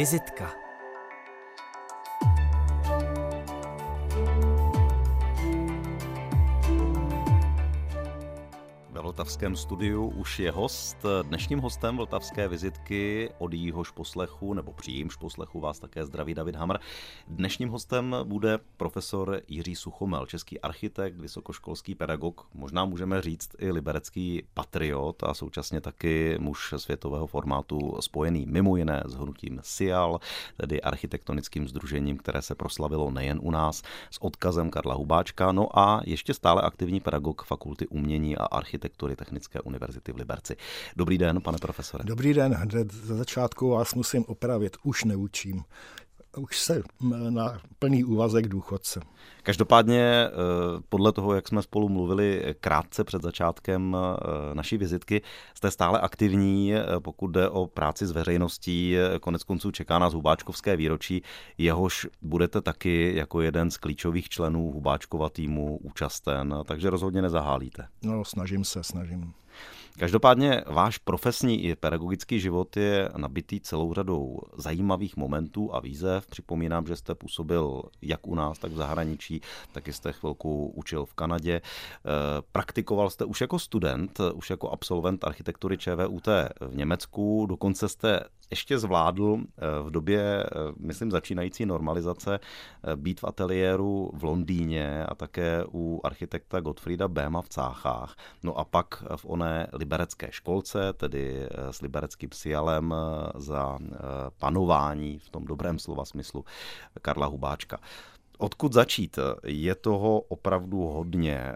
Vizitka Vltavském studiu už je host. Dnešním hostem Vltavské vizitky od jíhož poslechu, nebo při jímž poslechu vás také zdraví David Hamr. Dnešním hostem bude profesor Jiří Suchomel, český architekt, vysokoškolský pedagog, možná můžeme říct i liberecký patriot a současně taky muž světového formátu spojený mimo jiné s hnutím SIAL, tedy architektonickým združením, které se proslavilo nejen u nás, s odkazem Karla Hubáčka, no a ještě stále aktivní pedagog Fakulty umění a architektury Technické univerzity v Liberci. Dobrý den, pane profesore. Dobrý den, hned za začátku vás musím opravit, už neučím. Už se na plný úvazek důchodce. Každopádně eh, podle toho, jak jsme spolu mluvili krátce před začátkem eh, naší vizitky, jste stále aktivní, pokud jde o práci s veřejností. Konec konců čeká nás Hubáčkovské výročí, jehož budete taky jako jeden z klíčových členů Hubáčkova týmu účasten, takže rozhodně nezahálíte. No, snažím se, snažím. Každopádně váš profesní i pedagogický život je nabitý celou řadou zajímavých momentů a výzev. Připomínám, že jste působil jak u nás, tak v zahraničí, taky jste chvilku učil v Kanadě. E, praktikoval jste už jako student, už jako absolvent architektury ČVUT v Německu, dokonce jste ještě zvládl eh, v době, eh, myslím, začínající normalizace eh, být v ateliéru v Londýně a také u architekta Gottfrieda Béma v Cáchách. No a pak v oné liberecké školce, tedy s libereckým sialem za panování v tom dobrém slova smyslu Karla Hubáčka. Odkud začít? Je toho opravdu hodně.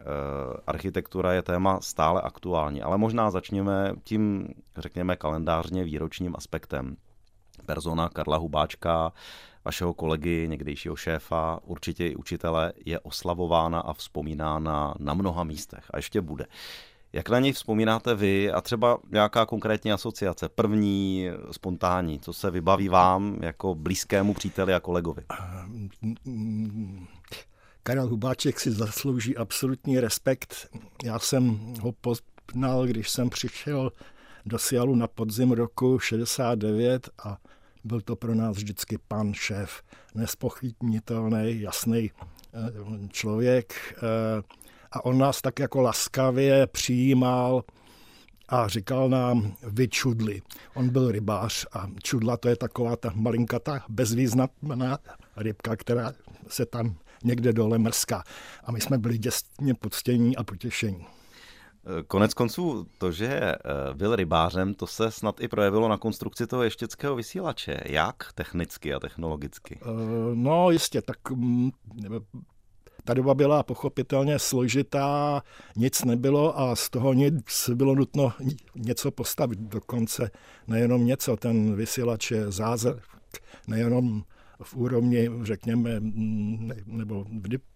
Architektura je téma stále aktuální, ale možná začněme tím, řekněme, kalendářně výročním aspektem. Persona Karla Hubáčka, vašeho kolegy, někdejšího šéfa, určitě i učitele, je oslavována a vzpomínána na mnoha místech a ještě bude. Jak na něj vzpomínáte vy a třeba nějaká konkrétní asociace, první, spontánní, co se vybaví vám jako blízkému příteli a kolegovi? Karel Hubáček si zaslouží absolutní respekt. Já jsem ho poznal, když jsem přišel do Sialu na podzim roku 69 a byl to pro nás vždycky pan šéf, nespochybnitelný, jasný eh, člověk eh, a on nás tak jako laskavě přijímal a říkal nám vy čudli. On byl rybář a čudla to je taková ta malinkatá bezvýznamná rybka, která se tam někde dole mrská. A my jsme byli děsně poctění a potěšení. Konec konců to, že eh, byl rybářem, to se snad i projevilo na konstrukci toho ještěckého vysílače. Jak technicky a technologicky? Eh, no jistě, tak mm, ta doba byla pochopitelně složitá, nic nebylo a z toho nic bylo nutno něco postavit. Dokonce nejenom něco, ten vysílač je zázrak, nejenom v úrovni, řekněme, nebo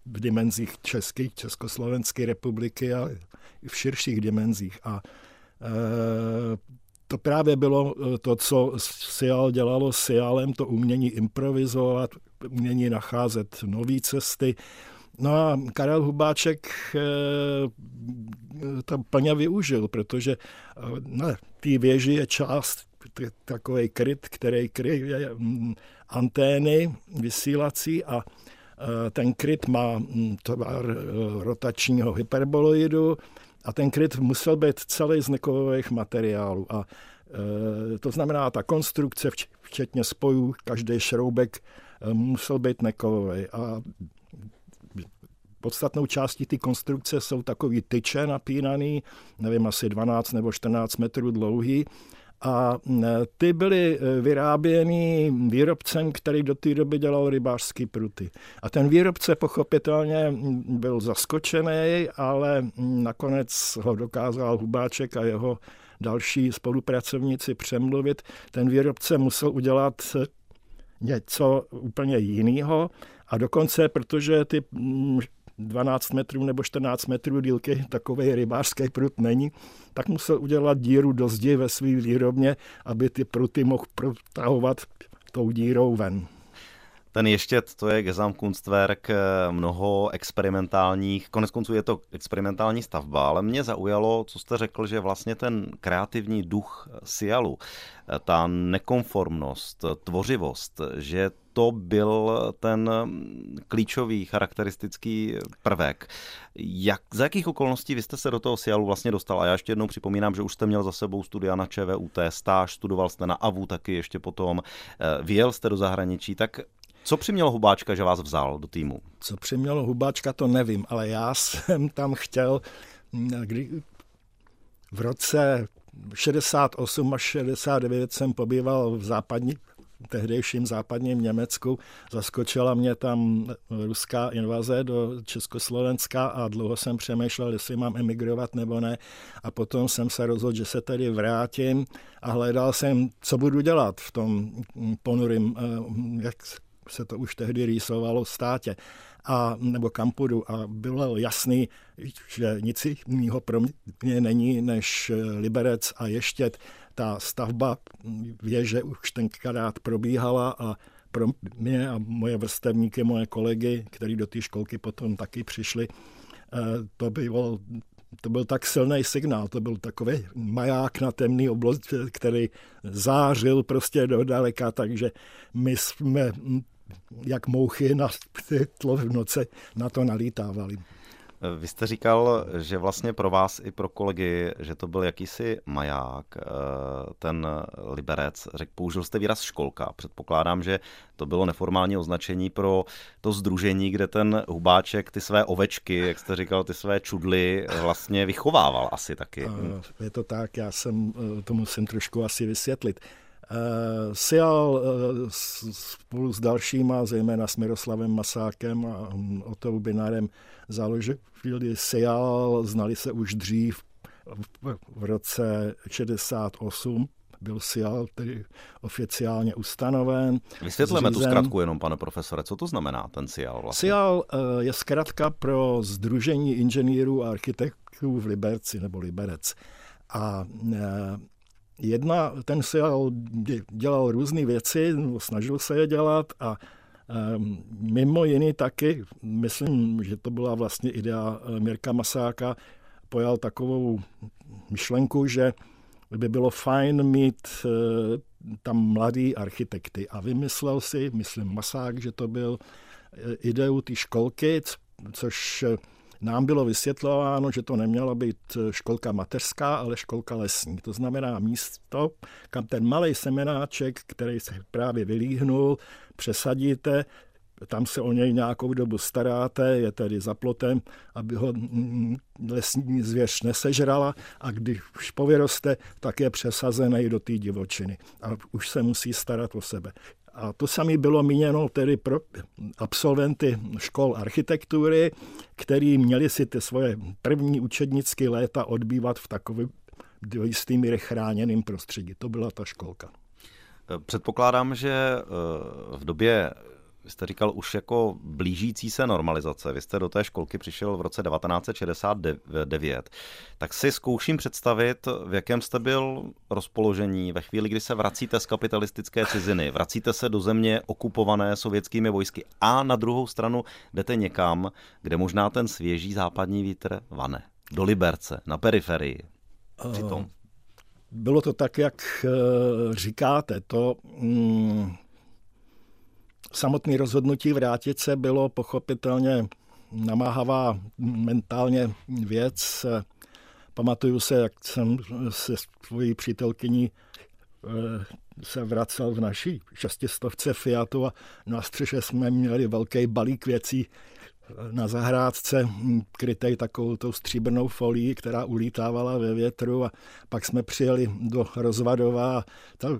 v dimenzích České, Československé republiky, i v širších dimenzích. A e, to právě bylo e, to, co Sial dělalo Sialem, to umění improvizovat, umění nacházet nové cesty. No a Karel Hubáček e, to plně využil, protože na té věži je část takový kryt, který kryje antény vysílací a e, ten kryt má mm, tvar e, rotačního hyperboloidu a ten kryt musel být celý z nekovových materiálů. A to znamená, ta konstrukce, včetně spojů, každý šroubek musel být nekovový. A podstatnou částí ty konstrukce jsou takový tyče napínaný, nevím, asi 12 nebo 14 metrů dlouhý a ty byly e, vyráběny výrobcem, který do té doby dělal rybářský pruty. A ten výrobce pochopitelně byl zaskočený, ale nakonec ho dokázal Hubáček a jeho další spolupracovníci přemluvit. Ten výrobce musel udělat něco úplně jiného a dokonce, protože ty 12 metrů nebo 14 metrů dílky takový rybářský prut není, tak musel udělat díru do zdi ve své výrobně, aby ty pruty mohl protahovat tou dírou ven. Ten ještět, to je Gesamtkunstwerk, eh, mnoho experimentálních, konec konců je to experimentální stavba, ale mě zaujalo, co jste řekl, že vlastně ten kreativní duch Sialu, eh, ta nekonformnost, tvořivost, že to byl ten klíčový charakteristický prvek. Jak, za jakých okolností vy jste se do toho Sialu vlastně dostal? A já ještě jednou připomínám, že už jste měl za sebou studia na ČVUT, stáž, studoval jste na AVU taky ještě potom, eh, vyjel jste do zahraničí, tak co přimělo Hubáčka, že vás vzal do týmu? Co přimělo Hubáčka, to nevím, ale já jsem tam chtěl, kdy v roce 68 až 69 jsem pobýval v západní, tehdejším západním Německu. Zaskočila mě tam ruská invaze do Československa a dlouho jsem přemýšlel, jestli mám emigrovat nebo ne. A potom jsem se rozhodl, že se tedy vrátím a hledal jsem, co budu dělat v tom ponurým, eh, jak se to už tehdy rýsovalo státě a, nebo kampudu a bylo jasný, že nic jiného pro mě není než Liberec a ještě ta stavba věže už tenkrát probíhala a pro mě a moje vrstevníky, moje kolegy, kteří do té školky potom taky přišli, eh, to bylo to byl tak silný signál, to byl takový maják na temný oblast, který zářil prostě do daleka, takže my jsme jak mouchy na tlo v noci na to nalítávali. Vy jste říkal, že vlastně pro vás i pro kolegy, že to byl jakýsi maják, eh, ten liberec. Řek, použil jste výraz školka. Předpokládám, že to bylo neformální označení pro to združení, kde ten hubáček ty své ovečky, jak jste říkal, ty své čudly vlastně vychovával asi taky. Eh, je to tak, já jsem eh, to musím trošku asi vysvětlit. Uh, Sial uh, spolu s dalšíma, zejména s Miroslavem Masákem a um, Otou Binarem, založili Sial, znali se už dřív v, roce 68, byl Sial tedy oficiálně ustanoven. Vysvětleme zřízen... tu zkratku jenom, pane profesore, co to znamená ten Sial vlastně? Sial uh, je zkratka pro Združení inženýrů a architektů v Liberci nebo Liberec. A jedna, ten si dělal různé věci, snažil se je dělat a um, mimo jiný taky, myslím, že to byla vlastně idea eh, Mirka Masáka, pojal takovou myšlenku, že by bylo fajn mít uh, tam mladý architekty. A vymyslel si, myslím Masák, že to byl eh, ideu té školky, což nám bylo vysvětlováno, že to neměla být školka mateřská, ale školka lesní. To znamená místo, kam ten malý semenáček, který se právě vylíhnul, přesadíte, tam se o něj nějakou dobu staráte, je tedy za plotem, aby ho lesní zvěř nesežrala a když už povyroste, tak je přesazený do té divočiny a už se musí starat o sebe. A to samé bylo míněno tedy pro absolventy škol architektury, který měli si ty svoje první učednické léta odbývat v takovém do míry chráněným prostředí. To byla ta školka. Předpokládám, že eh, v době vy jste říkal už jako blížící se normalizace. Vy jste do té školky přišel v roce 1969. Tak si zkouším představit, v jakém jste byl rozpoložení ve chvíli, kdy se vracíte z kapitalistické ciziny, vracíte se do země okupované sovětskými vojsky a na druhou stranu jdete někam, kde možná ten svěží západní vítr vane. Do Liberce, na periferii. Přitom. Bylo to tak, jak eh, říkáte. To... Mm, samotné rozhodnutí vrátit se bylo pochopitelně namáhavá mentálně věc. Pamatuju se, jak jsem se svojí přítelkyní eh, se vracel v naší šestistovce Fiatu a na střeše jsme měli velký balík věcí eh, na zahrádce, hm, krytej takovou tou stříbrnou folií, která ulítávala ve větru a pak jsme přijeli do Rozvadova a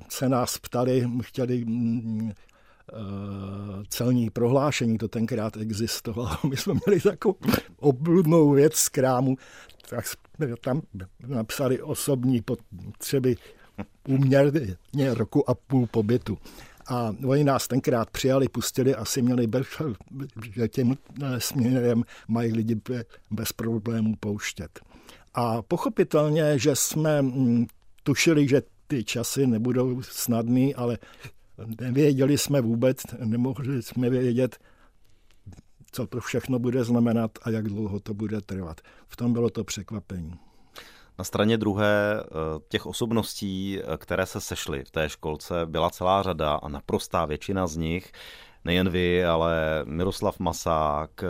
se nás ptali, chtěli hm, celní prohlášení, to tenkrát existovalo. My jsme měli takovou obludnou věc z krámu, tak jsme tam napsali osobní potřeby úměrně roku a půl pobytu. A oni nás tenkrát přijali, pustili, asi měli bez, že tím směrem mají lidi bez problémů pouštět. A pochopitelně, že jsme mm, tušili, že ty časy nebudou snadný, ale nevěděli jsme vůbec, nemohli jsme vědět, co to všechno bude znamenat a jak dlouho to bude trvat. V tom bylo to překvapení. Na straně druhé eh, těch osobností, eh, které se sešly v té školce, byla celá řada a naprostá většina z nich, nejen vy, ale Miroslav Masák, eh,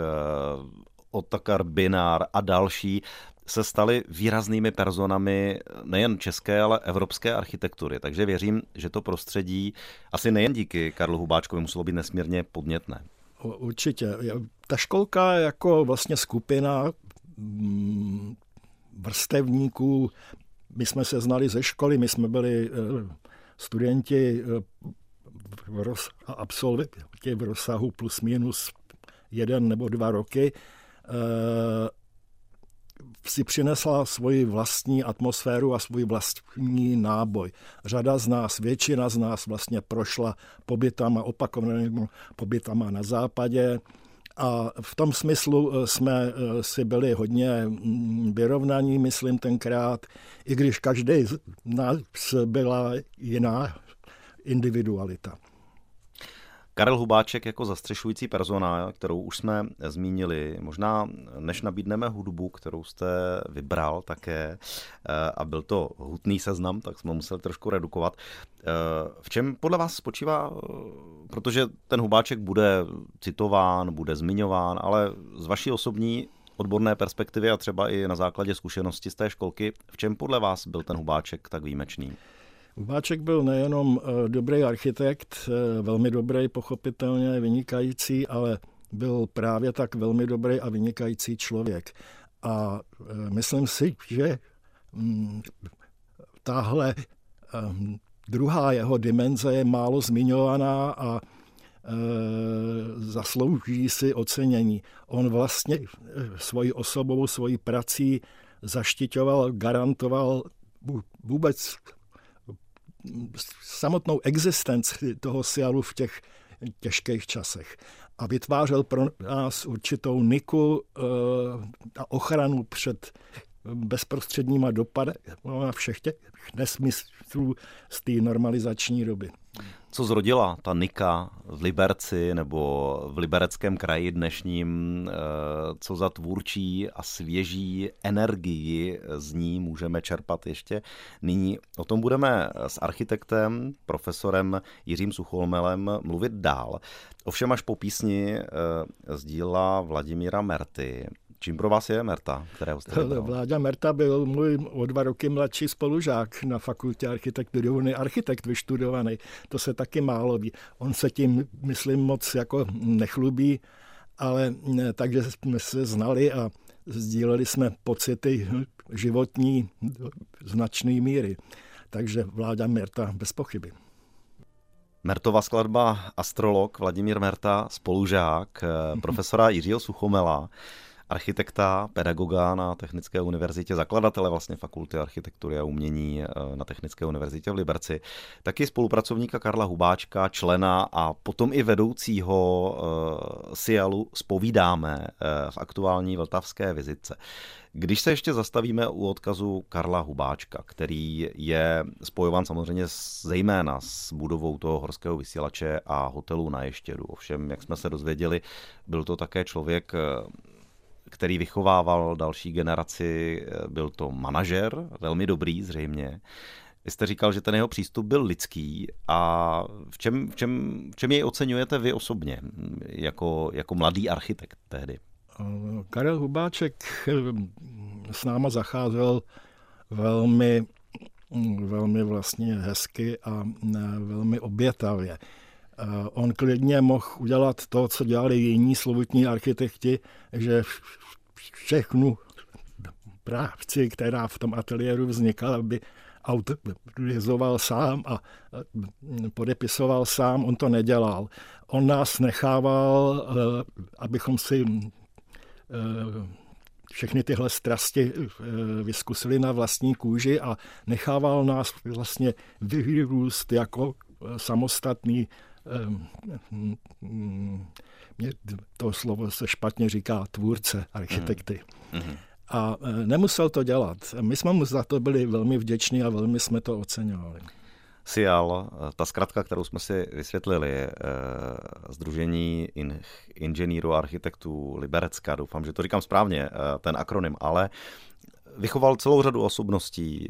Otakar Binár a další, se stali výraznými personami nejen české, ale evropské architektury. Takže věřím, že to prostředí asi nejen díky Karlu Hubáčkovi muselo být nesmírně podnětné. Určitě. Ta školka jako vlastně skupina mm, vrstevníků, my jsme se znali ze školy, my jsme byli eh, studenti eh, roz, absolventi v rozsahu plus minus jeden nebo dva roky eh, si přinesla svoji vlastní atmosféru a svůj vlastní náboj. Řada z nás, většina z nás vlastně prošla pobytama, opakovanými pobytama na západě, a v tom smyslu eh, jsme eh, si byli hodně mm, vyrovnaní, myslím tenkrát, i když každý z nás byla jiná individualita. Karel Hubáček jako zastřešující persona, kterou už jsme zmínili, možná než nabídneme hudbu, kterou jste vybral také, eh, a byl to hutný seznam, tak jsme museli trošku redukovat. Eh, v čem podle vás spočívá, eh, protože ten Hubáček bude citován, bude zmiňován, ale z vaší osobní odborné perspektivy a třeba i na základě zkušenosti z té školky, v čem podle vás byl ten Hubáček tak výjimečný? Váček byl nejenom eh, dobrý architekt, eh, velmi dobrý, pochopitelně vynikající, ale byl právě tak velmi dobrý a vynikající člověk. A eh, myslím si, že mm, tahle druhá jeho dimenze je málo zmiňovaná a zaslouží si ocenění. On vlastně svoji osobou, svojí prací zaštiťoval, garantoval vůbec samotnou existenci toho Sialu v těch těžkých časech. A vytvářel pro nás určitou niku eh, a ochranu před bezprostředníma dopady na všech těch nesmyslů z té normalizační doby. Co zrodila ta Nika v Liberci nebo v libereckém kraji dnešním, eh, co za tvůrčí a svěží energii z ní můžeme čerpat ještě nyní. O tom budeme s architektem, profesorem Jiřím Sucholmelem mluvit dál. Ovšem až po písni eh, z díla Vladimíra Merty Čím pro vás je Merta, kterého jste vybral? Vláďa Merta byl můj o dva roky mladší spolužák na fakultě architektury. On je architekt vyštudovaný, to se taky málo ví. On se tím, myslím, moc jako nechlubí, ale takže jsme se znali a sdíleli jsme pocity životní značné míry. Takže vláda Merta bez pochyby. Mertova skladba Astrolog Vladimír Merta, spolužák profesora Jiřího Suchomela architekta, pedagoga na Technické univerzitě, zakladatele vlastně fakulty architektury a umění eh, na Technické univerzitě v Liberci, taky spolupracovníka Karla Hubáčka, člena a potom i vedoucího uh, SIALu spovídáme uh, v aktuální vltavské vizitce. Když se ještě zastavíme u odkazu Karla Hubáčka, který je spojován samozřejmě zejména s budovou toho horského vysílače a hotelu na Ještědu. Ovšem, jak jsme se dozvěděli, byl to také člověk který vychovával další generaci, byl to manažer, velmi dobrý zřejmě. Vy jste říkal, že ten jeho přístup byl lidský a v čem, v čem, v čem jej oceňujete vy osobně jako, jako mladý architekt tehdy? Karel Hubáček s náma zacházel velmi, velmi vlastně hezky a velmi obětavě. On klidně mohl udělat to, co dělali jiní slovutní architekti, že všechnu práci, která v tom ateliéru vznikala, by autorizoval sám a podepisoval sám, on to nedělal. On nás nechával, eh, abychom si eh, všechny tyhle strasti eh, vyskusili na vlastní kůži a nechával nás vlastně vyrůst jako samostatný mě to slovo se špatně říká tvůrce, architekty. Mm-hmm. A e, nemusel to dělat. My jsme mu za to byli velmi vděční a velmi jsme to oceňovali. SIAL, ta zkratka, kterou jsme si vysvětlili, Združení inženýrů a architektů Liberecka, doufám, že to říkám správně, ten akronym, ale vychoval celou řadu osobností,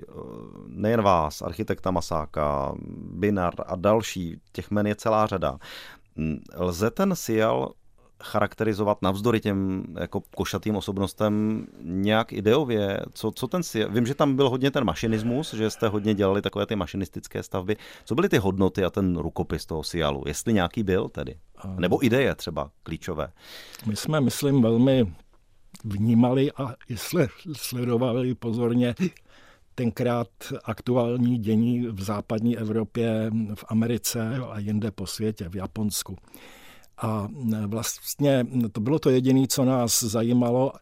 nejen vás, architekta Masáka, Binar a další, těch men je celá řada. Lze ten Sial charakterizovat navzdory těm jako košatým osobnostem nějak ideově? Co, co ten si... Vím, že tam byl hodně ten mašinismus, že jste hodně dělali takové ty mašinistické stavby. Co byly ty hodnoty a ten rukopis toho Sialu? Jestli nějaký byl tedy? Nebo ideje třeba klíčové? My jsme, myslím, velmi vnímali a sledovali pozorně tenkrát aktuální dění v západní Evropě, v Americe a jinde po světě, v Japonsku. A vlastně to bylo to jediné, co nás zajímalo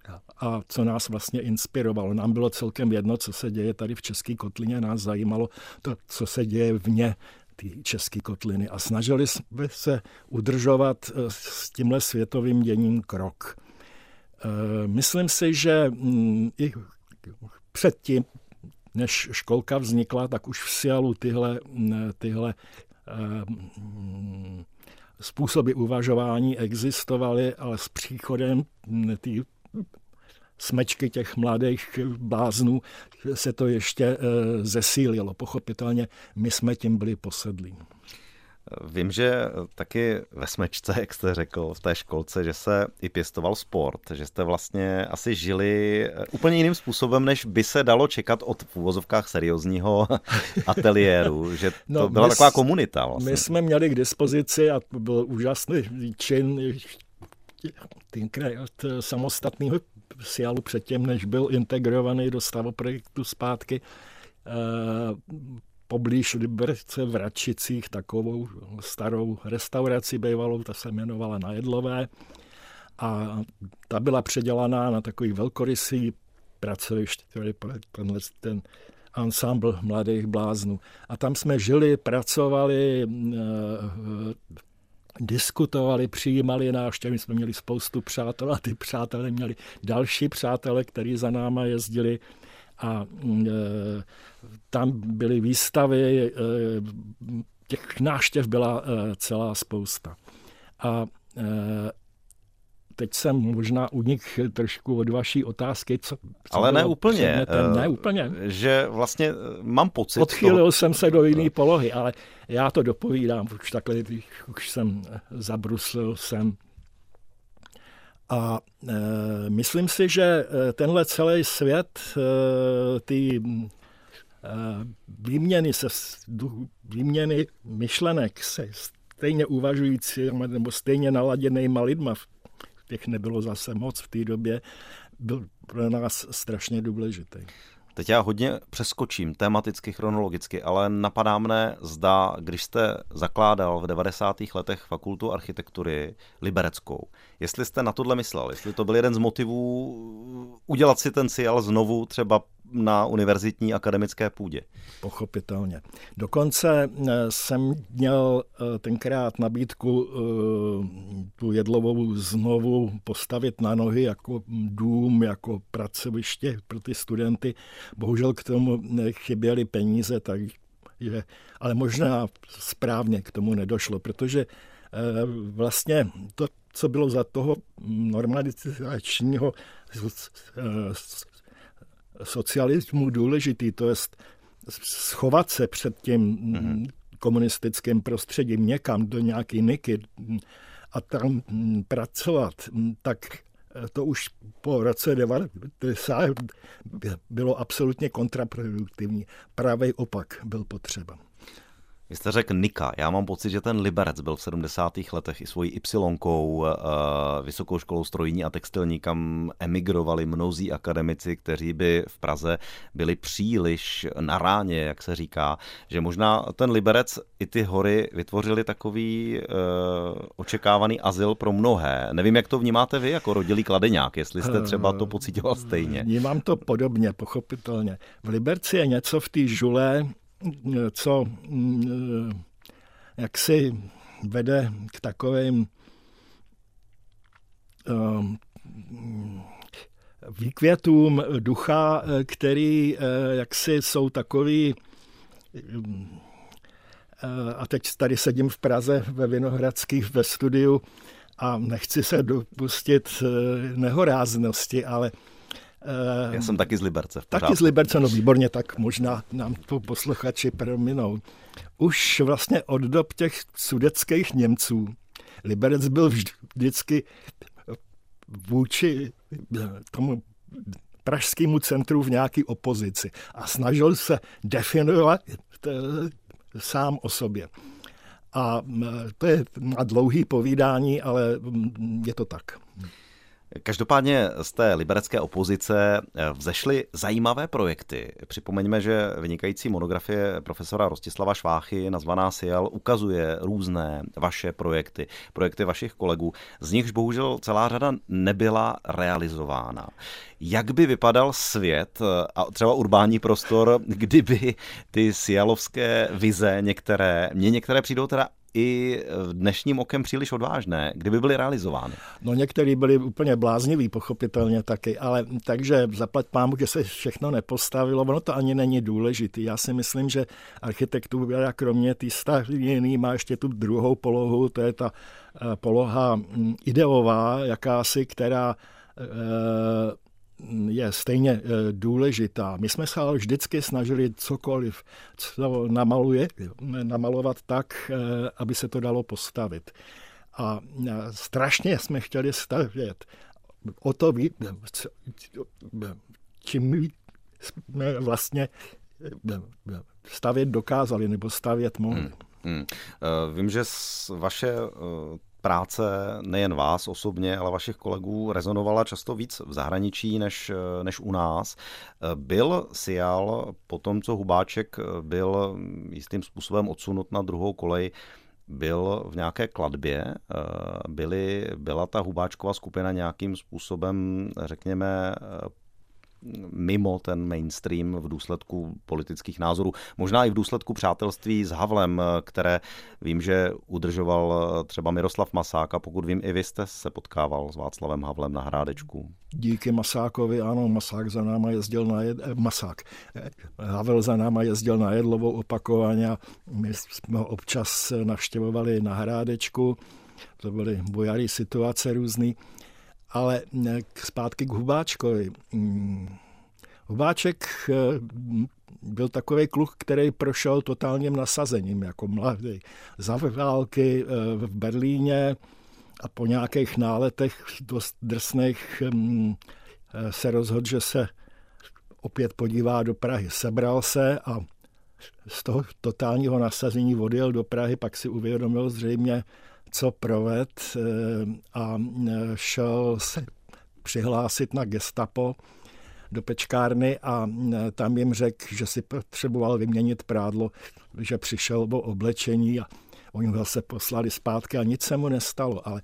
a co nás vlastně inspirovalo. Nám bylo celkem jedno, co se děje tady v České kotlině, nás zajímalo to, co se děje vně ty české kotliny a snažili jsme se udržovat s tímhle světovým děním krok. Eh, myslím si, že mm, i předtím, než školka vznikla, tak už v Sialu tyhle, mm, tyhle um, způsoby uvažování existovaly, ale s příchodem ty smečky těch mladých bláznů se to ještě eh, zesílilo. Pochopitelně my jsme tím byli posedlí. Vím, že taky ve smečce, jak jste řekl, v té školce, že se i pěstoval sport, že jste vlastně asi žili eh, úplně jiným způsobem, než by se dalo čekat od v úvozovkách seriózního ateliéru, že to no, byla my, taková komunita. Vlastně. My jsme měli k dispozici a to byl úžasný čin tenkrát samostatného Sialu předtím, než byl integrovaný do stavoprojektu zpátky, eh, poblíž Liberce v Radčicích takovou starou restauraci bývalou, ta se jmenovala Na Jedlové. A ta byla předělaná na takový velkorysý pracoviště, tenhle ten ensemble mladých bláznů. A tam jsme žili, pracovali, eh, diskutovali, přijímali návštěvy, jsme měli spoustu přátel a ty přátelé měli další přátelé, kteří za náma jezdili a e, tam byly výstavy, e, těch náštěv byla e, celá spousta. A teď jsem možná u nich trošku od vaší otázky. Co, co Ale ne úplně. Předmětem. Ne úplně. Že vlastně mám pocit... Odchýlil toho... jsem se do jiné polohy, ale já to dopovídám už takhle, už jsem zabruslil jsem a e, myslím si, že e, tenhle celý svět, e, ty e, výměny, se, výměny myšlenek se stejně uvažující nebo stejně naladěnýma lidma, těch nebylo zase moc v té době, byl pro nás strašně důležitý. Teď já hodně přeskočím tematicky, chronologicky, ale napadá mne, zda, když jste zakládal v 90. letech fakultu architektury libereckou, jestli jste na tohle myslel, jestli to byl jeden z motivů udělat si ten CIAL znovu třeba na univerzitní akademické půdě. Pochopitelně. Dokonce eh, jsem měl eh, tenkrát nabídku eh, tu Jedlovou znovu postavit na nohy jako dům, jako pracoviště pro ty studenty. Bohužel k tomu chyběly peníze, tak je, ale možná správně k tomu nedošlo, protože vlastně to, co bylo za toho normalizačního socialismu důležitý, to je schovat se před tím mm-hmm. komunistickým prostředím někam do nějaký niky a tam pracovat, tak to už po roce 90 bylo absolutně kontraproduktivní. Právě opak byl potřeba. Vy jste řekl Nika. Já mám pocit, že ten Liberec byl v 70. letech i svojí Y, eh, vysokou školou strojní a textilní, kam emigrovali mnozí akademici, kteří by v Praze byli příliš na ráně, jak se říká, že možná ten Liberec i ty hory vytvořili takový uh, očekávaný azyl pro mnohé. Nevím, jak to vnímáte vy jako rodilý kladeňák, jestli jste třeba to pocitoval stejně. Vnímám to podobně, pochopitelně. V Liberci je něco v té žule, co mm, jak si vede k takovým um, výkvětům ducha, který eh, jaksi jsou takový a teď tady sedím v Praze ve Vinohradských ve studiu a nechci se dopustit eh, nehoráznosti, ale já jsem taky z Liberce. taky z Liberce, no výborně, tak možná nám to posluchači prominou. Už vlastně od dob těch sudeckých Němců Liberec byl vždycky vůči tomu pražskému centru v nějaké opozici a snažil se definovat sám o sobě. A to je na dlouhý povídání, ale je to tak. Každopádně z té liberecké opozice eh, vzešly zajímavé projekty. Připomeňme, že vynikající monografie profesora Rostislava Šváchy, nazvaná SIAL, ukazuje různé vaše projekty, projekty vašich kolegů. Z nichž bohužel celá řada nebyla realizována. Jak by vypadal svět eh, a třeba urbání prostor, kdyby ty sialovské vize některé, mně některé přijdou teda i dnešním okem příliš odvážné, kdyby byly realizovány. No některý byli úplně blázniví, pochopitelně taky, ale takže zaplať pámu, že se všechno nepostavilo, ono to ani není důležitý. Já si myslím, že architektura kromě té staviny má ještě tu druhou polohu, to je ta eh, poloha mm, ideová, jakási, která eh, je stejně eh, důležitá. My jsme se ale vždycky snažili cokoliv, co namaluje, namalovat tak, eh, aby se to dalo postavit. A eh, strašně jsme chtěli stavět. O to ví, čím jsme vlastně stavět dokázali, nebo stavět mohli. Hmm. Hmm. Vím, že vaše práce nejen vás osobně, ale vašich kolegů rezonovala často víc v zahraničí než, než u nás. Byl Sial po tom, co Hubáček byl jistým způsobem odsunut na druhou kolej, byl v nějaké kladbě, byly, byla ta Hubáčková skupina nějakým způsobem, řekněme, mimo ten mainstream v důsledku politických názorů. Možná i v důsledku přátelství s Havlem, které vím, že udržoval třeba Miroslav Masák a pokud vím, i vy jste se potkával s Václavem Havlem na Hrádečku. Díky Masákovi, ano, Masák za náma jezdil na jed... Eh, Masák. Havel za náma jezdil na Jedlovou opakovaně a my jsme občas navštěvovali na Hrádečku. To byly bojarý situace různý. Ale eh, zpátky k Hubáčkovi. Mm, Hubáček eh, byl takový kluk, který prošel totálním nasazením jako mladý. Za války eh, v Berlíně a po nějakých náletech dost drsných mm, se rozhodl, že se opět podívá do Prahy. Sebral se a z toho totálního nasazení odjel do Prahy, pak si uvědomil zřejmě, co proved eh, a eh, šel se přihlásit na gestapo do pečkárny a eh, tam jim řekl, že si potřeboval vyměnit prádlo, že přišel o oblečení a oni ho se poslali zpátky a nic se mu nestalo. Ale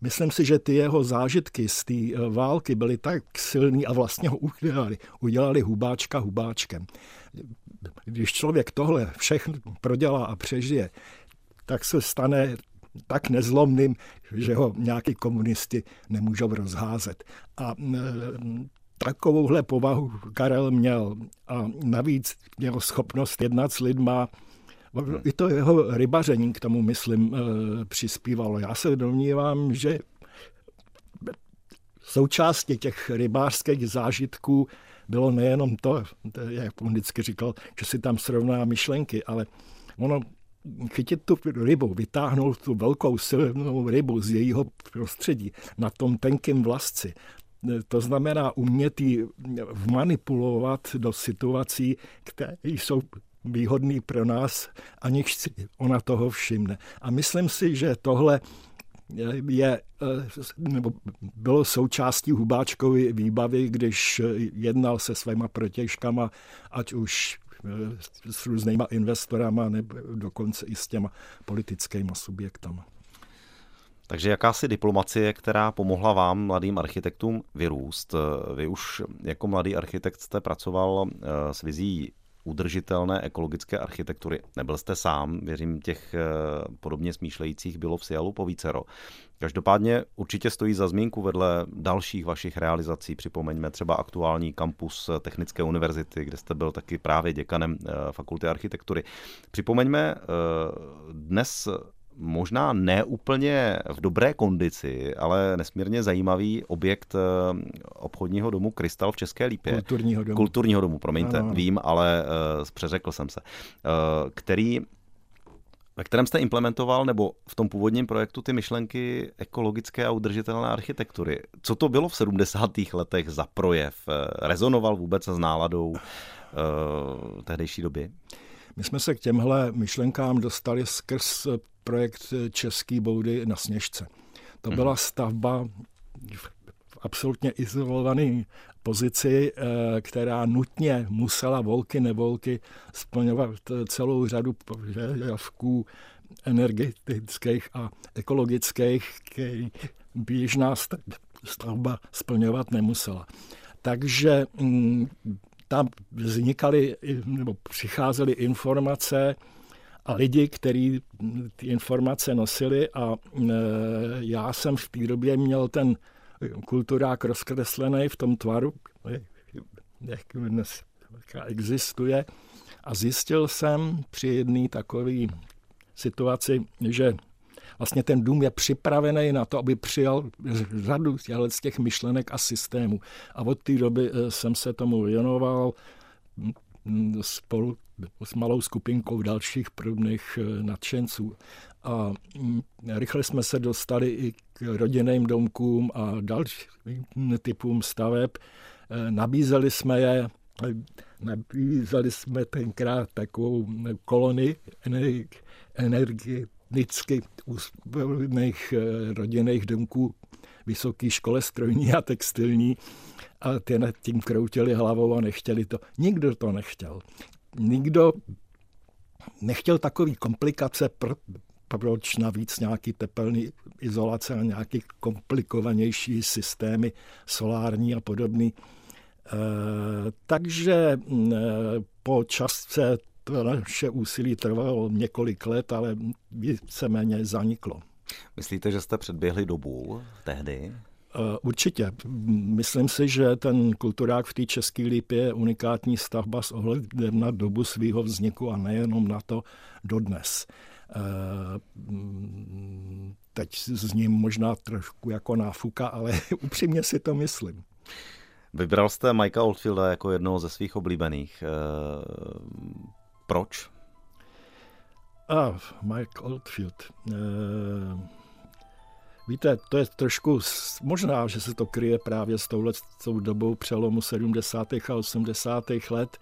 myslím si, že ty jeho zážitky z té války byly tak silný a vlastně ho udělali. Udělali hubáčka hubáčkem. Když člověk tohle všechno prodělá a přežije, tak se stane tak nezlomným, že ho nějaký komunisti nemůžou rozházet. A e, takovouhle povahu Karel měl a navíc měl schopnost jednat s lidma, i to jeho rybaření k tomu, myslím, e, přispívalo. Já se domnívám, že součástí těch rybářských zážitků bylo nejenom to, jak on vždycky říkal, že si tam srovná myšlenky, ale ono chytit tu rybu, vytáhnout tu velkou silnou rybu z jejího prostředí na tom tenkém vlasci, to znamená umět ji vmanipulovat do situací, které jsou výhodné pro nás, aniž si ona toho všimne. A myslím si, že tohle je, nebo bylo součástí Hubáčkovy výbavy, když jednal se svýma protěžkama, ať už s různýma investorama nebo dokonce i s těma politickými subjektama. Takže jakási diplomacie, která pomohla vám, mladým architektům, vyrůst. Vy už jako mladý architekt jste pracoval eh, s vizí udržitelné ekologické architektury. Nebyl jste sám, věřím, těch eh, podobně smýšlejících bylo v Sialu povícero. Každopádně určitě stojí za zmínku vedle dalších vašich realizací. Připomeňme třeba aktuální kampus Technické univerzity, kde jste byl taky právě děkanem eh, fakulty architektury. Připomeňme dnes možná ne úplně v dobré kondici, ale nesmírně zajímavý objekt eh, obchodního domu Krystal v České Lípě. Kulturního domu. Kulturního domu, promiňte, ano. vím, ale uh, přeřekl jsem se. Uh, který ve kterém jste implementoval, nebo v tom původním projektu, ty myšlenky ekologické a udržitelné architektury. Co to bylo v 70. letech za projev? Rezonoval vůbec s náladou uh, tehdejší doby? My jsme se k těmhle myšlenkám dostali skrz projekt Český boudy na Sněžce. To byla mhm. stavba v absolutně izolované pozici, eh, která nutně musela volky nevolky splňovat celou řadu požadavků energetických a ekologických, který běžná stavba splňovat nemusela. Takže mm, tam vznikaly nebo přicházely informace a lidi, kteří ty informace nosili a e, já jsem v té době měl ten kulturák rozkreslený v tom tvaru, jak dnes existuje a zjistil jsem při jedné takové situaci, že vlastně ten dům je připravený na to, aby přijal řadu z těch myšlenek a systémů. A od té doby eh, jsem se tomu věnoval spolu s malou skupinkou dalších podobných eh, nadšenců. A mm, rychle jsme se dostali i k rodinným domkům a dalším typům staveb. Eh, nabízeli jsme je nabízeli jsme tenkrát takovou kolony energie vždycky úspěvných eh, rodinných domků vysoké škole strojní a textilní a ty nad tím kroutili hlavou a nechtěli to. Nikdo to nechtěl. Nikdo nechtěl takový komplikace, pro, proč navíc nějaký tepelný izolace a nějaký komplikovanější systémy solární a podobný. E, takže e, po časce to naše úsilí trvalo několik let, ale víceméně zaniklo. Myslíte, že jste předběhli dobu tehdy? Eh, určitě. Myslím si, že ten kulturák v té České lípě je unikátní stavba s ohledem na dobu svého vzniku a nejenom na to dodnes. Eh, teď s ním možná trošku jako náfuka, ale upřímně si to myslím. Vybral jste Mikea Oldfielda jako jednoho ze svých oblíbených. Eh, proč? A Mike Oldfield. E, víte, to je trošku, možná, že se to kryje právě s touhletou dobou přelomu 70. a 80. let,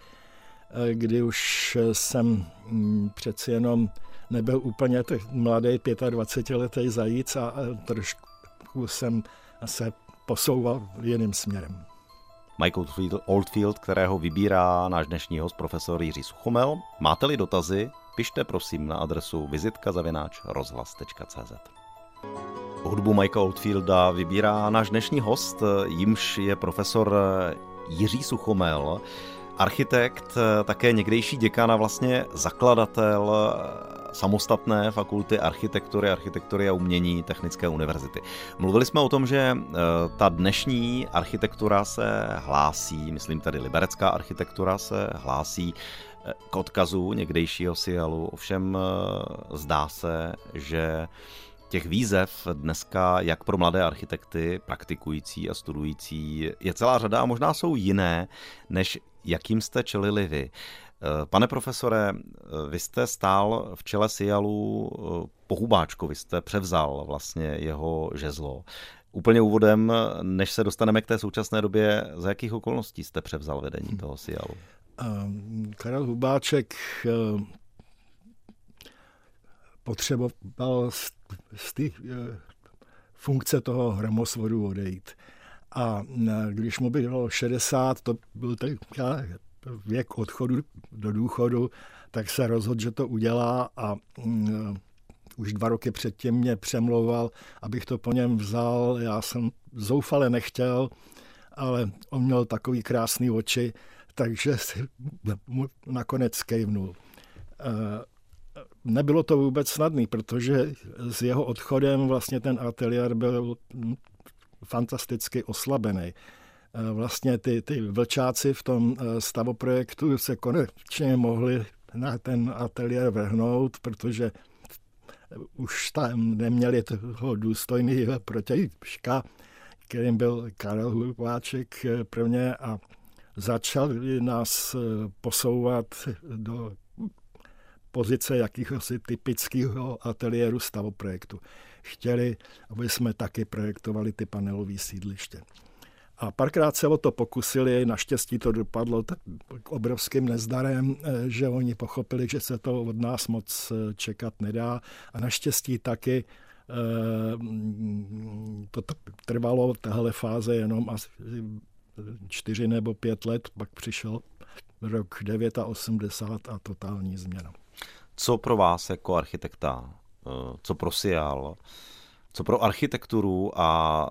e, kdy už jsem mm, přeci jenom nebyl úplně mladý 25-letý zajíc a trošku jsem se posouval jiným směrem. Michael Oldfield, kterého vybírá náš dnešní host profesor Jiří Suchomel. Máte-li dotazy, pište prosím na adresu vizitka.rozhlas.cz Hudbu Michaela Oldfielda vybírá náš dnešní host, jimž je profesor Jiří Suchomel, architekt, také někdejší děkan a vlastně zakladatel samostatné fakulty architektury, architektury a umění Technické univerzity. Mluvili jsme o tom, že eh, ta dnešní architektura se hlásí, myslím tady liberecká architektura se hlásí k odkazu někdejšího Sialu, ovšem eh, zdá se, že těch výzev dneska, jak pro mladé architekty, praktikující a studující, je celá řada a možná jsou jiné, než jakým jste čelili vy. Eh, pane profesore, eh, vy jste stál v čele Sialu po Hubáčku, vy jste převzal vlastně jeho žezlo. Úplně úvodem, než se dostaneme k té současné době, za jakých okolností jste převzal vedení hm. toho Sialu? Karel Hubáček potřeboval z té funkce toho hromosvodu odejít. A když mu bylo 60, to byl tak věk odchodu do důchodu, tak se rozhodl, že to udělá a mm, už dva roky předtím mě přemlouval, abych to po něm vzal. Já jsem zoufale nechtěl, ale on měl takový krásný oči, takže si nakonec kejvnul. Nebylo to vůbec snadné, protože s jeho odchodem vlastně ten ateliér byl fantasticky oslabený. Vlastně ty, ty vlčáci v tom stavoprojektu se konečně mohli na ten ateliér vrhnout, protože už tam neměli toho důstojný protějška, kterým byl Karel Hlupáček prvně a začal nás posouvat do pozice jakýhosi typického ateliéru stavoprojektu. Chtěli, aby jsme taky projektovali ty panelové sídliště. A párkrát se o to pokusili, naštěstí to dopadlo tak obrovským nezdarem, eh, že oni pochopili, že se to od nás moc eh, čekat nedá. A naštěstí taky eh, to trvalo tahle fáze jenom asi čtyři nebo pět let, pak přišel rok 89 a totální změna. Co pro vás jako architekta, co pro Sial, co pro architekturu a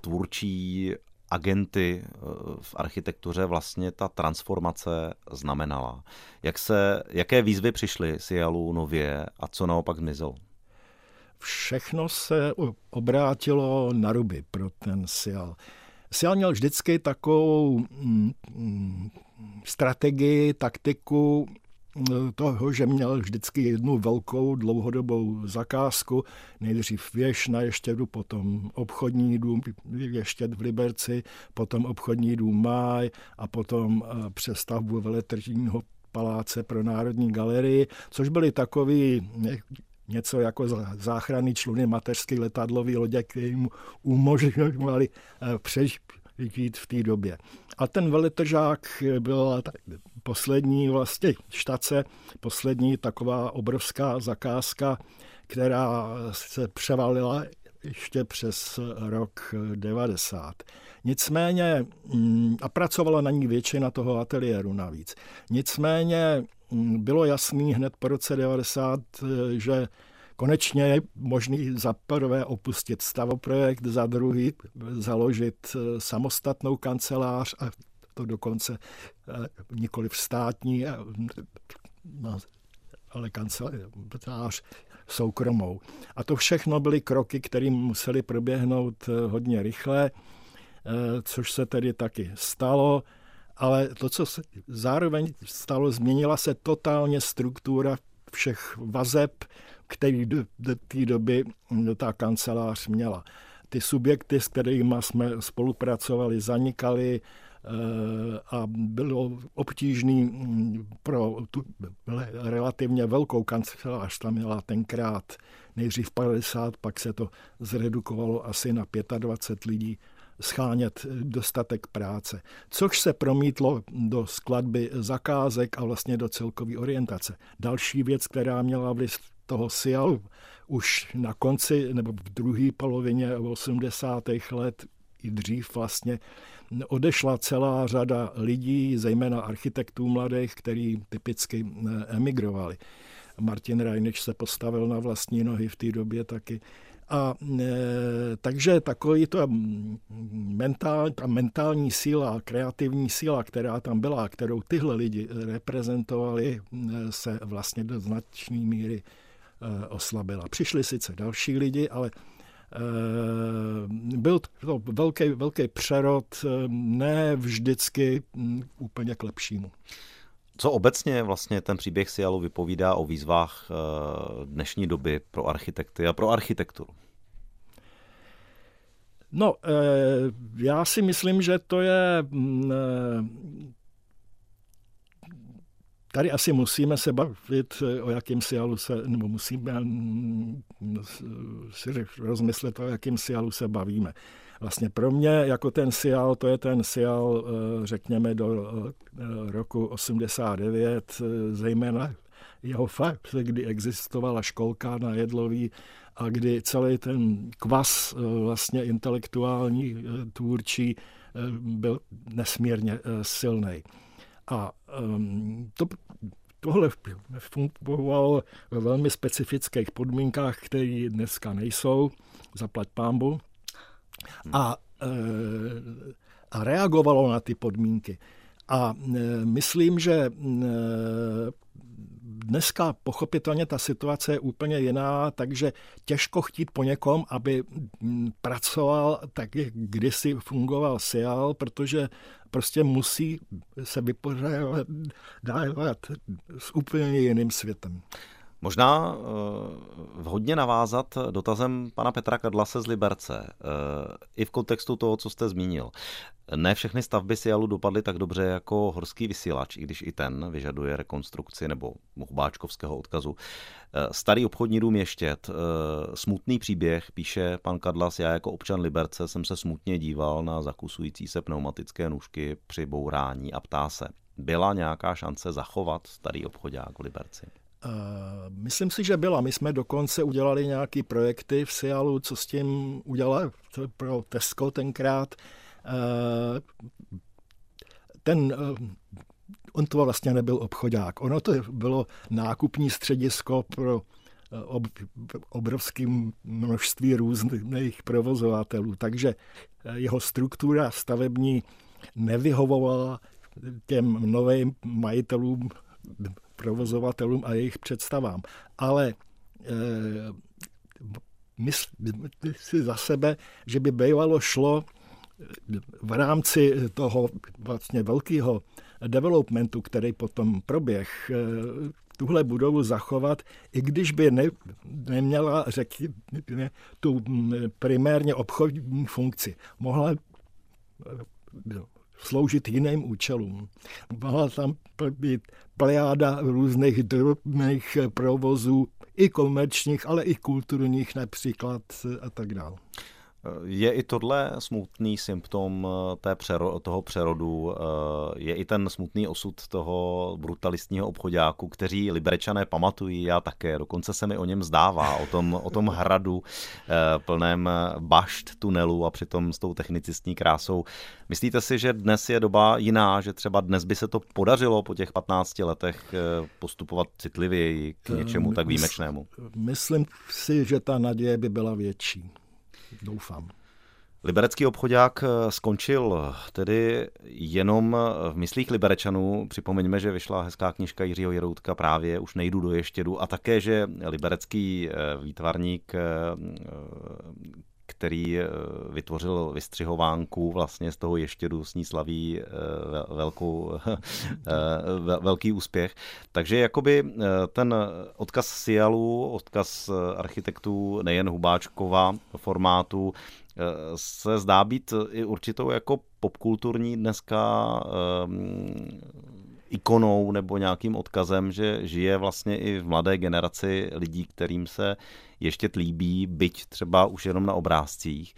tvůrčí agenty eh, v architektuře vlastně ta transformace znamenala? Jak se, jaké výzvy přišly Sialu nově a co naopak zmizelo? Všechno se obrátilo na ruby pro ten Sial. Sial měl vždycky takovou mm, mm, strategii, taktiku toho, že měl vždycky jednu velkou dlouhodobou zakázku, nejdřív věž na Ještědu, potom obchodní dům Ještěd v Liberci, potom obchodní dům Máj a potom eh, přestavbu veletržního paláce pro Národní galerii, což byly takový něco jako záchranný čluny mateřské letadlové lodě, které mu umožňovali eh, přežít v té době. A ten veletržák byla poslední vlastně štace, poslední taková obrovská zakázka, která se převalila ještě přes rok 90. Nicméně, mm, a pracovala na ní většina toho ateliéru navíc. Nicméně bylo jasný hned po roce 90, že konečně je možný za prvé opustit stavoprojekt, za druhý založit samostatnou kancelář a to dokonce eh, nikoli státní, eh, no, ale kancelář soukromou. A to všechno byly kroky, které museli proběhnout eh, hodně rychle, což se tedy taky stalo, ale to, co se zároveň stalo, změnila se totálně struktura všech vazeb, který do, do té doby ta kancelář měla. Ty subjekty, s kterými jsme spolupracovali, zanikaly, Eh, a bylo obtížný mm, pro tu relativně velkou kancelář, tam měla tenkrát nejdřív 50, pak se to zredukovalo asi na 25 lidí, schánět dostatek práce, což se promítlo do skladby zakázek a vlastně do celkové orientace. Další věc, která měla vliv toho SIAL už na konci nebo v druhé polovině 80. let i dřív vlastně odešla celá řada lidí, zejména architektů mladých, kteří typicky eh, emigrovali. Martin Rajnič se postavil na vlastní nohy v té době taky. A e, takže takový to mm, mentál, ta mentální síla, kreativní síla, která tam byla, kterou tyhle lidi reprezentovali, se vlastně do značné míry e, oslabila. Přišli sice další lidi, ale Eh, byl to velký, velký přerod, eh, ne vždycky hm, úplně k lepšímu. Co obecně vlastně ten příběh Sialu vypovídá o výzvách eh, dnešní doby pro architekty a pro architekturu? No, já si myslím, že to je hm, Tady asi musíme se bavit, eh, o jakém sialu se, nebo musíme mm, si rozmyslet, o jakém sialu se bavíme. Vlastně pro mě jako ten sial, to je ten sial, eh, řekněme, do eh, roku 89, zejména jeho fakt, kdy existovala školka na Jedlový a kdy celý ten kvas vlastně intelektuální, tvůrčí byl nesmírně silný. A um, to, tohle fungovalo ve velmi specifických podmínkách, které dneska nejsou, zaplať pámbu. A, e, a reagovalo na ty podmínky. A myslím, že dneska pochopitelně ta situace je úplně jiná, takže těžko chtít po někom, aby pracoval tak, jak kdysi fungoval SIAL, protože prostě musí se vypořádat s úplně jiným světem. Možná uh, vhodně navázat dotazem pana Petra Kadlase z Liberce, uh, i v kontextu toho, co jste zmínil. Ne všechny stavby Sialu dopadly tak dobře jako horský vysílač, i když i ten vyžaduje rekonstrukci nebo hubáčkovského odkazu. Uh, starý obchodní dům Ještět, smutný příběh, píše pan Kadlas, já jako občan Liberce jsem se smutně díval na zakusující se pneumatické nůžky při bourání a ptá se, byla nějaká šance zachovat starý obchodák v Liberci? Uh, myslím si, že byla. My jsme dokonce udělali nějaké projekty v Sialu, co s tím udělali pro Tesco tenkrát. Uh, ten, uh, on to vlastně nebyl obchodák. Ono to bylo nákupní středisko pro ob, obrovské množství různých provozovatelů, takže jeho struktura stavební nevyhovovala těm novým majitelům provozovatelům a jejich představám. Ale e, myslím si za sebe, že by bývalo šlo v rámci toho vlastně velkého developmentu, který potom proběh, eh, tuhle budovu zachovat, i když by ne, neměla, řekněme, tu primárně obchodní funkci. Mohla sloužit jiným účelům. Mohla tam být plejáda různých drobných provozů, i komerčních, ale i kulturních například a tak dále. Je i tohle smutný symptom eh, té přero, toho přerodu, eh, je i ten smutný osud toho brutalistního obchodáku, kteří liberečané pamatují, já také, dokonce se mi o něm zdává, o tom, o tom hradu eh, plném bašt, tunelu a přitom s tou technicistní krásou. Myslíte si, že dnes je doba jiná, že třeba dnes by se to podařilo po těch 15 letech postupovat citlivěji k něčemu tak výjimečnému? Myslím si, že ta naděje by byla větší. Doufám. Liberecký obchodák eh, skončil eh, tedy jenom v myslích Liberečanů. Připomeňme, že vyšla hezká knižka Jiřího Jeroutka právě Už nejdu do ještědu a také, že liberecký eh, výtvarník který vytvořil vystřihovánku vlastně z toho ještědu, s slaví velkou, velký úspěch. Takže jakoby ten odkaz Sialu, odkaz architektů nejen Hubáčkova formátu, se zdá být i určitou jako popkulturní dneska um, ikonou nebo nějakým odkazem, že žije vlastně i v mladé generaci lidí, kterým se ještě líbí, byť třeba už jenom na obrázcích.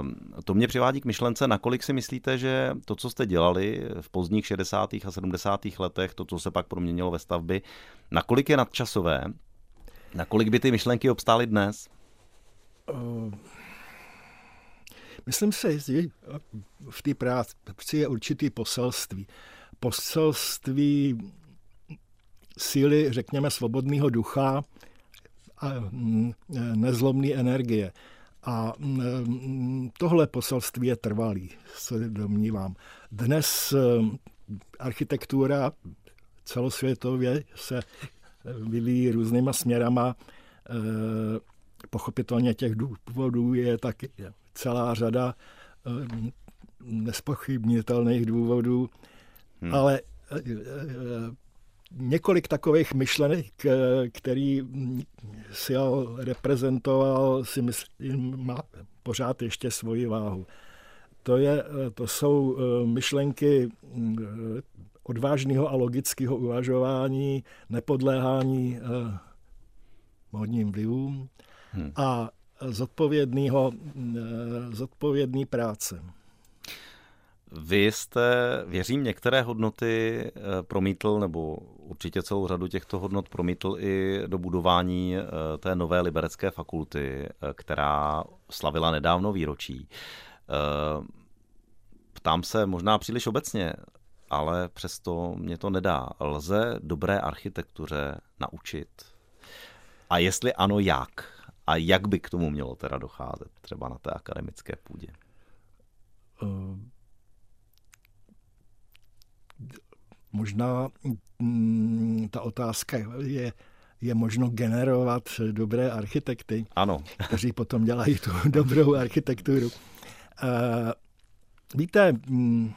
Um, to mě přivádí k myšlence, nakolik si myslíte, že to, co jste dělali v pozdních 60. a 70. letech, to, co se pak proměnilo ve stavby, nakolik je nadčasové, nakolik by ty myšlenky obstály dnes? Uh Myslím si, že v té práci je určitý poselství. Poselství síly, řekněme, svobodného ducha mm, nezlomné energie. A mm, tohle poselství je trvalý, se domnívám. Dnes mm, architektura celosvětově se vyvíjí různýma směrama. E, pochopitelně těch důvodů je taky celá řada eh, nespochybnitelných důvodů, hmm. ale eh, eh, několik takových myšlenek, který si reprezentoval, si myslím, má pořád ještě svoji váhu. To, je, to jsou myšlenky odvážného a logického uvažování, nepodléhání modním vlivům hmm. a zodpovědného, eh, zodpovědný práce. Vy jste, věřím, některé hodnoty eh, promítl, nebo určitě celou řadu těchto hodnot promítl i do budování eh, té nové liberecké fakulty, která slavila nedávno výročí. Ptám se možná příliš obecně, ale přesto mě to nedá. Lze dobré architektuře naučit? A jestli ano, jak? A jak by k tomu mělo teda docházet, třeba na té akademické půdě? Eh, možná mm, ta otázka je, je možno generovat dobré architekty, ano. kteří potom dělají tu dobrou architekturu. Uh, víte, mm,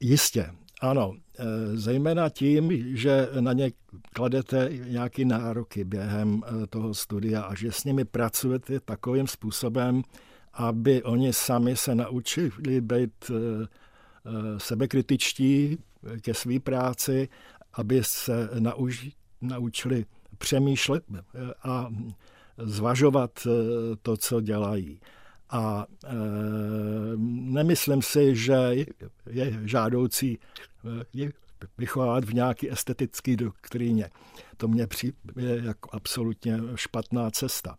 jistě, ano, eh, zejména tím, že na ně kladete nějaké nároky během eh, toho studia a že s nimi pracujete takovým způsobem, aby oni sami se naučili být sebekritičtí ke své práci, aby se nauž, naučili přemýšlet a zvažovat eh, to, co dělají. A e, nemyslím si, že je žádoucí eh, je vychovávat v nějaké estetické doktríně. To mě přijde jako absolutně špatná cesta.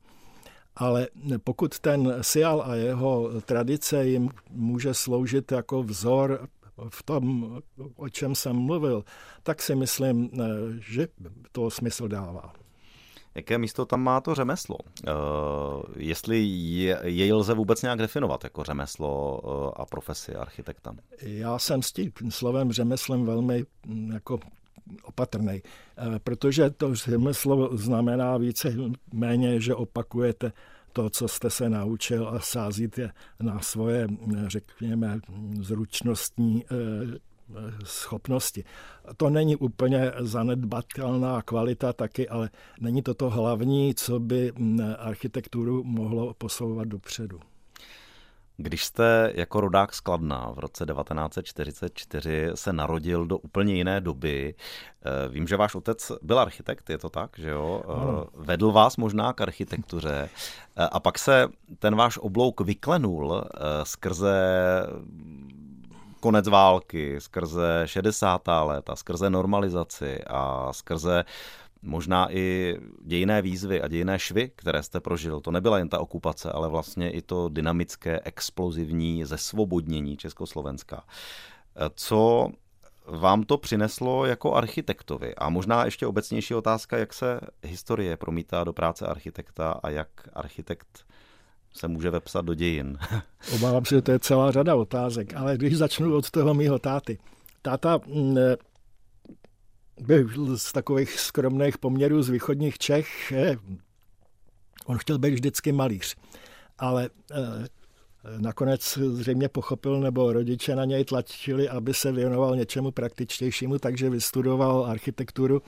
Ale pokud ten Sial a jeho tradice jim může sloužit jako vzor v tom, o čem jsem mluvil, tak si myslím, že to smysl dává. Jaké místo tam má to řemeslo? Uh, jestli je, jej lze vůbec nějak definovat jako řemeslo uh, a profesi architekta? Já jsem s tím slovem řemeslem velmi jako opatrný, uh, protože to řemeslo znamená více méně, že opakujete to, co jste se naučil a sázíte na svoje, řekněme, zručnostní schopnosti. To není úplně zanedbatelná kvalita taky, ale není to to hlavní, co by architekturu mohlo posouvat dopředu. Když jste jako rodák skladná v roce 1944 se narodil do úplně jiné doby, eh, vím, že váš otec byl architekt, je to tak, že jo? Eh, vedl vás možná k architektuře eh, a pak se ten váš oblouk vyklenul skrze konec války, skrze 60. léta, skrze normalizaci a skrze možná i dějiné výzvy a dějiné švy, které jste prožil. To nebyla jen ta okupace, ale vlastně i to dynamické, explozivní zesvobodnění Československa. Co vám to přineslo jako architektovi? A možná ještě obecnější otázka, jak se historie promítá do práce architekta a jak architekt se může vepsat do dějin? Obávám se, že to je celá řada otázek, ale když začnu od toho mýho táty. Táta mm, byl z takových skromných poměrů z východních Čech. On chtěl být vždycky malíř, ale eh, nakonec zřejmě pochopil, nebo rodiče na něj tlačili, aby se věnoval něčemu praktičtějšímu, takže vystudoval architekturu.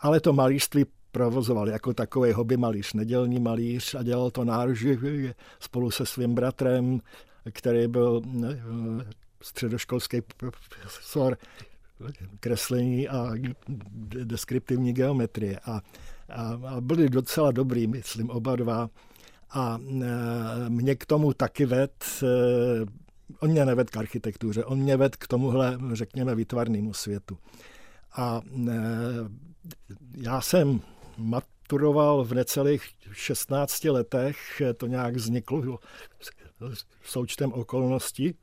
Ale to malířství provozoval jako takový hobby malíř, nedělní malíř a dělal to náruživě spolu se svým bratrem, který byl eh, středoškolský profesor kreslení a deskriptivní geometrie. A, a, a byli docela dobrý, myslím, oba dva. A e, mě k tomu taky ved, e, on mě neved k architektuře, on mě ved k tomuhle, řekněme, výtvarnému světu. A e, já jsem maturoval v necelých 16 letech, to nějak vzniklo součtem okolností,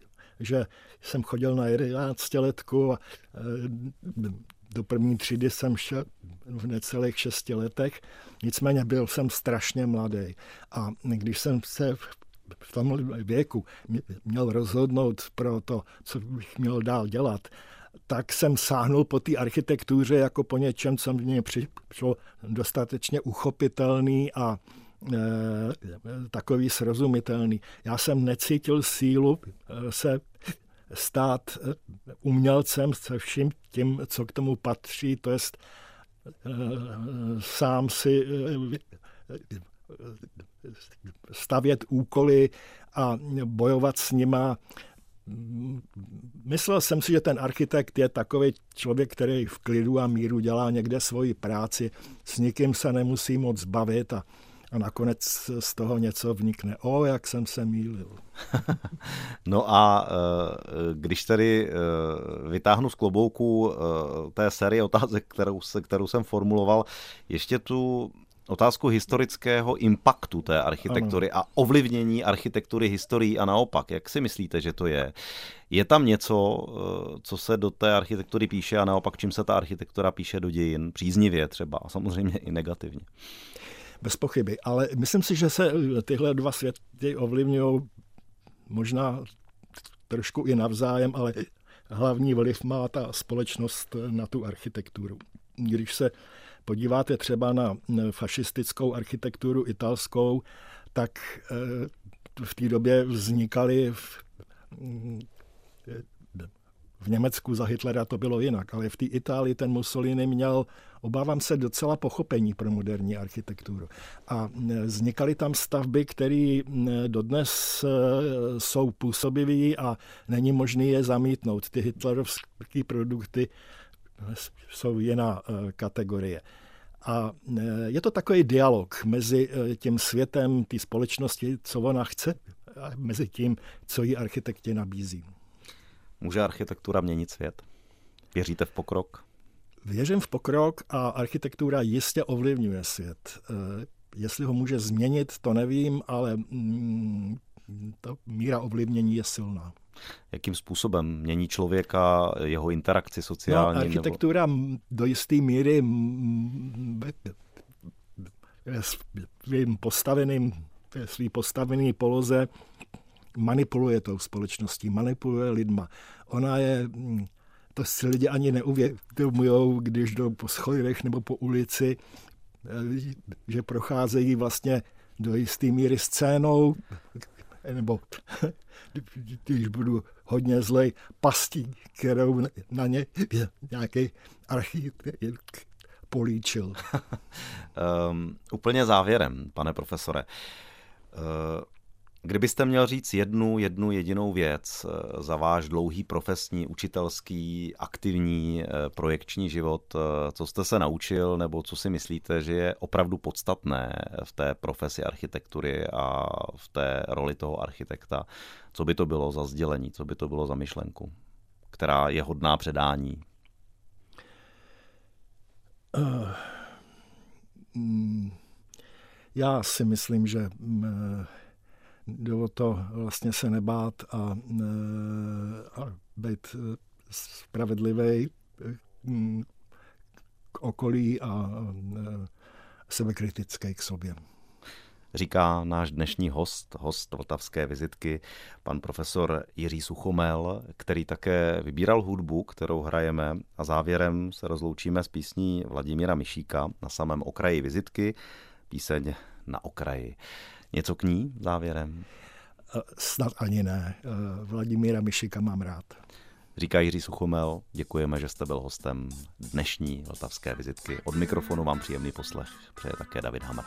že jsem chodil na 11 letku a e, do první třídy jsem šel v necelých šesti letech, nicméně byl jsem strašně mladý. A když jsem se v tom věku měl rozhodnout pro to, co bych měl dál dělat, tak jsem sáhnul po té architektuře jako po něčem, co mě přišlo dostatečně uchopitelný a takový srozumitelný. Já jsem necítil sílu e, se stát e, umělcem se vším tím, co k tomu patří, to je sám si stavět úkoly a bojovat s nima Myslel jsem si, že ten architekt je takový člověk, který v klidu a míru dělá někde svoji práci, s nikým se nemusí moc bavit a, a nakonec z toho něco vnikne. O, jak jsem se mýlil. no a eh, když tedy eh, vytáhnu z klobouku eh, té série otázek, kterou, kterou jsem formuloval, ještě tu otázku historického impaktu té architektury ano. a ovlivnění architektury historií a naopak. Jak si myslíte, že to je? Je tam něco, co se do té architektury píše a naopak čím se ta architektura píše do dějin? Příznivě třeba a samozřejmě i negativně. Bez pochyby, ale myslím si, že se tyhle dva světy ovlivňují možná trošku i navzájem, ale hlavní vliv má ta společnost na tu architekturu. Když se podíváte třeba na fašistickou architekturu italskou, tak eh, v té době vznikaly v, Německu za Hitlera to bylo jinak, ale v té Itálii ten Mussolini měl, obávám se, docela pochopení pro moderní architekturu. A e, vznikaly tam stavby, které e, dodnes e, jsou působivé a není možné je zamítnout. Ty hitlerovské produkty jsou jiná kategorie. A je to takový dialog mezi tím světem, té společnosti, co ona chce, a mezi tím, co jí architekti nabízí. Může architektura měnit svět? Věříte v pokrok? Věřím v pokrok a architektura jistě ovlivňuje svět. Eh, jestli ho může změnit, to nevím, ale mm, ta míra ovlivnění je silná. Jakým způsobem mění člověka, jeho interakci sociální? No, architektura nebo... do jisté míry svým postaveným, svý postavený poloze manipuluje tou společností, manipuluje lidma. Ona je, mm, to si lidi ani neuvědomují, když jdou po schodech nebo po ulici, eh, že procházejí vlastně do jisté míry scénou, nebo když budu hodně zlej, pastí, kterou na ně nějaký architekt políčil. um, úplně závěrem, pane profesore. Uh, Kdybyste měl říct jednu, jednu jedinou věc eh, za váš dlouhý profesní, učitelský, aktivní eh, projekční život, eh, co jste se naučil nebo co si myslíte, že je opravdu podstatné v té profesi architektury a v té roli toho architekta, co by to bylo za sdělení, co by to bylo za myšlenku, která je hodná předání? Uh, já si myslím, že jde o to vlastně se nebát a, e, a být e, spravedlivý e, k okolí a sebekritický k sobě. Říká náš dnešní host, host Vltavské vizitky, pan profesor Jiří Suchomel, který také vybíral hudbu, kterou hrajeme a závěrem se rozloučíme s písní Vladimíra Myšíka na samém okraji vizitky, píseň na okraji. Něco k ní závěrem? Eh, snad ani ne. Eh, Vladimíra Myšika mám rád. Říká Jiří Suchomel, děkujeme, že jste byl hostem dnešní Vltavské vizitky. Od mikrofonu vám příjemný poslech přeje také David Hammer.